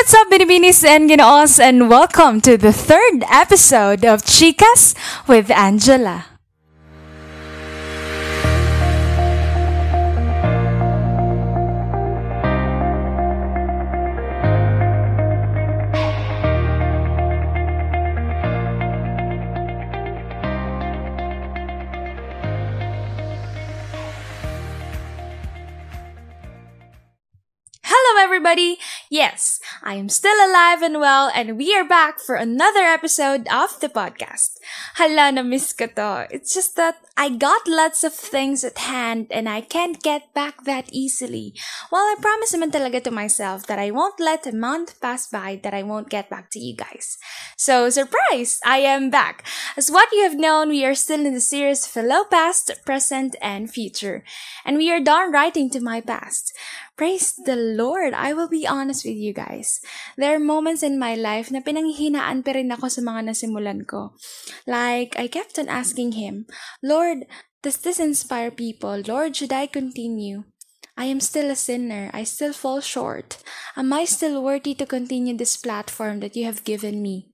what's up, Binibinis and Ginoos, and welcome to the third episode of Chicas with Angela. Everybody. Yes, I am still alive and well, and we are back for another episode of the podcast. Hala, na miss ko to. It's just that I got lots of things at hand, and I can't get back that easily. Well, I promise naman talaga to myself that I won't let a month pass by that I won't get back to you guys. So, surprise! I am back. As what you have known, we are still in the series Fellow Past, Present, and Future. And we are done writing to my past. Praise the Lord! I will be honest with you guys. There are moments in my life na pinanghihinaan pa rin ako sa mga nasimulan ko. Like, I kept on asking Him, Lord, does this inspire people? Lord, should I continue? I am still a sinner. I still fall short. Am I still worthy to continue this platform that you have given me?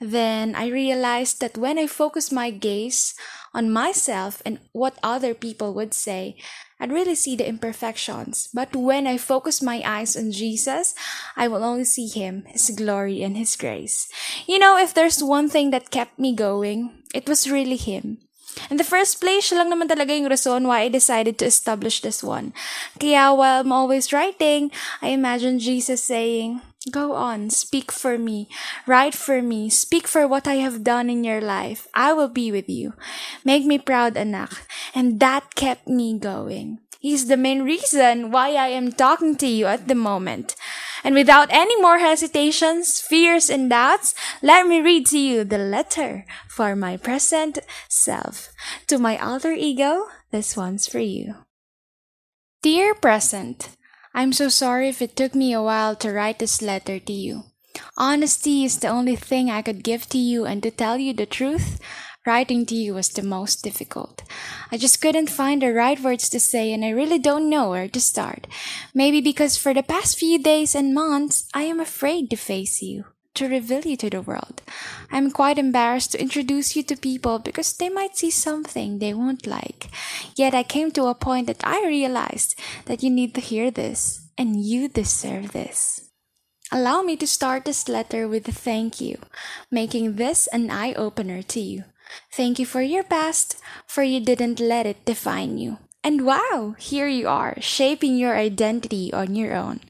Then I realized that when I focus my gaze on myself and what other people would say, I'd really see the imperfections. But when I focus my eyes on Jesus, I will only see Him, His glory, and His grace. You know, if there's one thing that kept me going, it was really Him. In the first place, lang naman talaga yung reason why I decided to establish this one. Kaya while I'm always writing, I imagine Jesus saying, Go on, speak for me, write for me, speak for what I have done in your life. I will be with you. Make me proud, anak. And that kept me going. He's the main reason why I am talking to you at the moment. And without any more hesitations, fears, and doubts, let me read to you the letter for my present self. To my alter ego, this one's for you. Dear present, I'm so sorry if it took me a while to write this letter to you. Honesty is the only thing I could give to you, and to tell you the truth, writing to you was the most difficult. I just couldn't find the right words to say, and I really don't know where to start. Maybe because for the past few days and months, I am afraid to face you, to reveal you to the world. I'm quite embarrassed to introduce you to people because they might see something they won't like. Yet I came to a point that I realized that you need to hear this, and you deserve this. Allow me to start this letter with a thank you, making this an eye opener to you. Thank you for your past, for you didn't let it define you. And wow, here you are, shaping your identity on your own.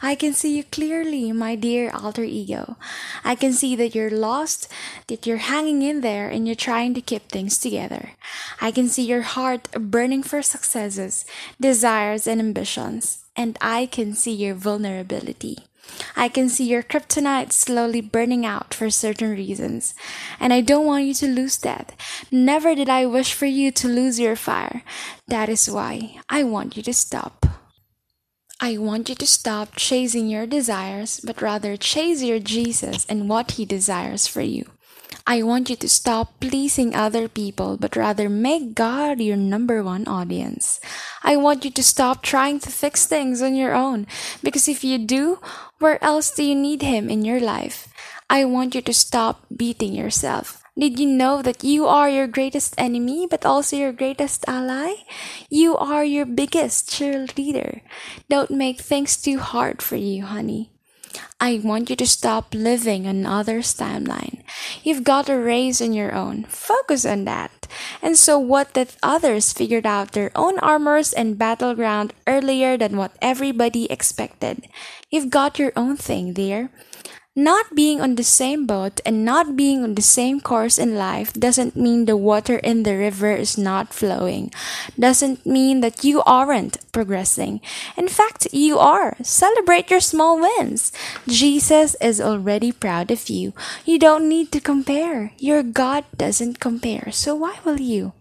I can see you clearly, my dear alter ego. I can see that you're lost, that you're hanging in there, and you're trying to keep things together. I can see your heart burning for successes, desires, and ambitions. And I can see your vulnerability. I can see your kryptonite slowly burning out for certain reasons, and I don't want you to lose that. Never did I wish for you to lose your fire. That is why I want you to stop. I want you to stop chasing your desires, but rather chase your Jesus and what He desires for you. I want you to stop pleasing other people, but rather make God your number one audience. I want you to stop trying to fix things on your own, because if you do, where else do you need Him in your life? I want you to stop beating yourself. Did you know that you are your greatest enemy, but also your greatest ally? You are your biggest cheerleader. Don't make things too hard for you, honey. I want you to stop living on others' timeline. You've got a race on your own. Focus on that. And so what that others figured out their own armors and battleground earlier than what everybody expected. You've got your own thing there. Not being on the same boat and not being on the same course in life doesn't mean the water in the river is not flowing. Doesn't mean that you aren't progressing. In fact, you are. Celebrate your small wins. Jesus is already proud of you. You don't need to compare. Your God doesn't compare. So why will you?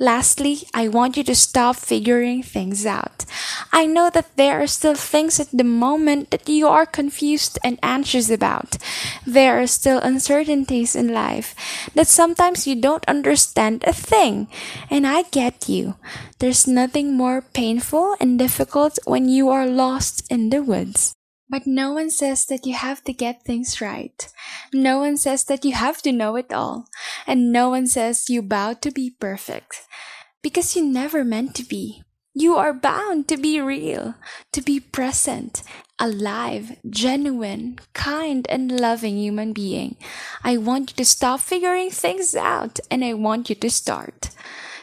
Lastly, I want you to stop figuring things out. I know that there are still things at the moment that you are confused and anxious about. There are still uncertainties in life that sometimes you don't understand a thing. And I get you. There's nothing more painful and difficult when you are lost in the woods. But no one says that you have to get things right. No one says that you have to know it all. And no one says you bow to be perfect. Because you never meant to be. You are bound to be real, to be present, alive, genuine, kind, and loving human being. I want you to stop figuring things out and I want you to start.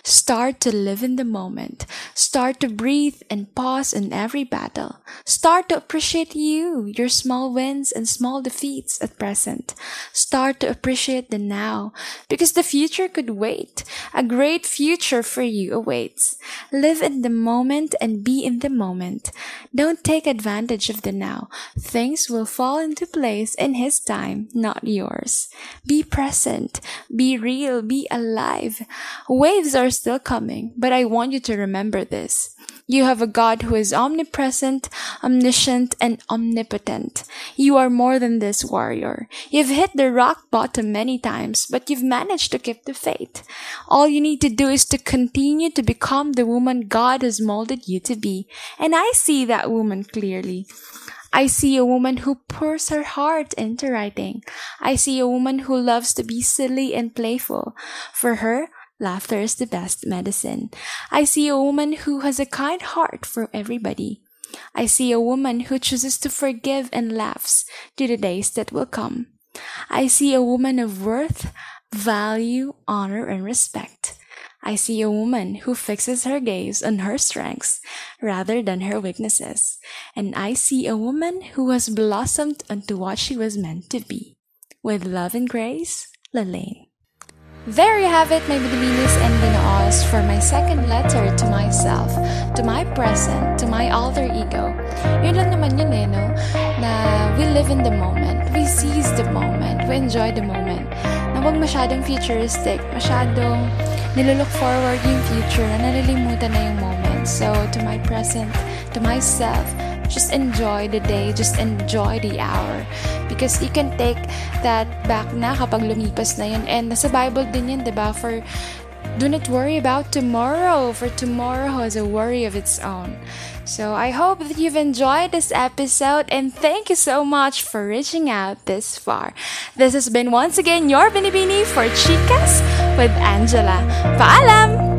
Start to live in the moment. Start to breathe and pause in every battle. Start to appreciate you, your small wins and small defeats at present. Start to appreciate the now because the future could wait. A great future for you awaits. Live in the moment and be in the moment. Don't take advantage of the now. Things will fall into place in His time, not yours. Be present. Be real. Be alive. Waves are still coming, but I want you to remember this. You have a God who is omnipresent, omniscient, and omnipotent. You are more than this warrior. You've hit the rock bottom many times, but you've managed to keep the faith. All you need to do is to continue to become the woman God has molded you to be. And I see that woman clearly. I see a woman who pours her heart into writing. I see a woman who loves to be silly and playful. For her, Laughter is the best medicine. I see a woman who has a kind heart for everybody. I see a woman who chooses to forgive and laughs to the days that will come. I see a woman of worth, value, honor, and respect. I see a woman who fixes her gaze on her strengths rather than her weaknesses. And I see a woman who has blossomed into what she was meant to be. With love and grace, Lalaine. There you have it, my Binibinis and Ginoos, for my second letter to myself, to my present, to my alter ego. Yun lang naman yun eh, no? Na we live in the moment, we seize the moment, we enjoy the moment. Na huwag masyadong futuristic, masyadong nilook forward yung future, na nalilimutan na yung moment. So, to my present, to myself, just enjoy the day, just enjoy the hour. Because you can take that back na kapag lumipas na yun. And nasa Bible din yun, di ba? For do not worry about tomorrow, for tomorrow has a worry of its own. So I hope that you've enjoyed this episode and thank you so much for reaching out this far. This has been once again your Binibini for Chicas with Angela. Paalam!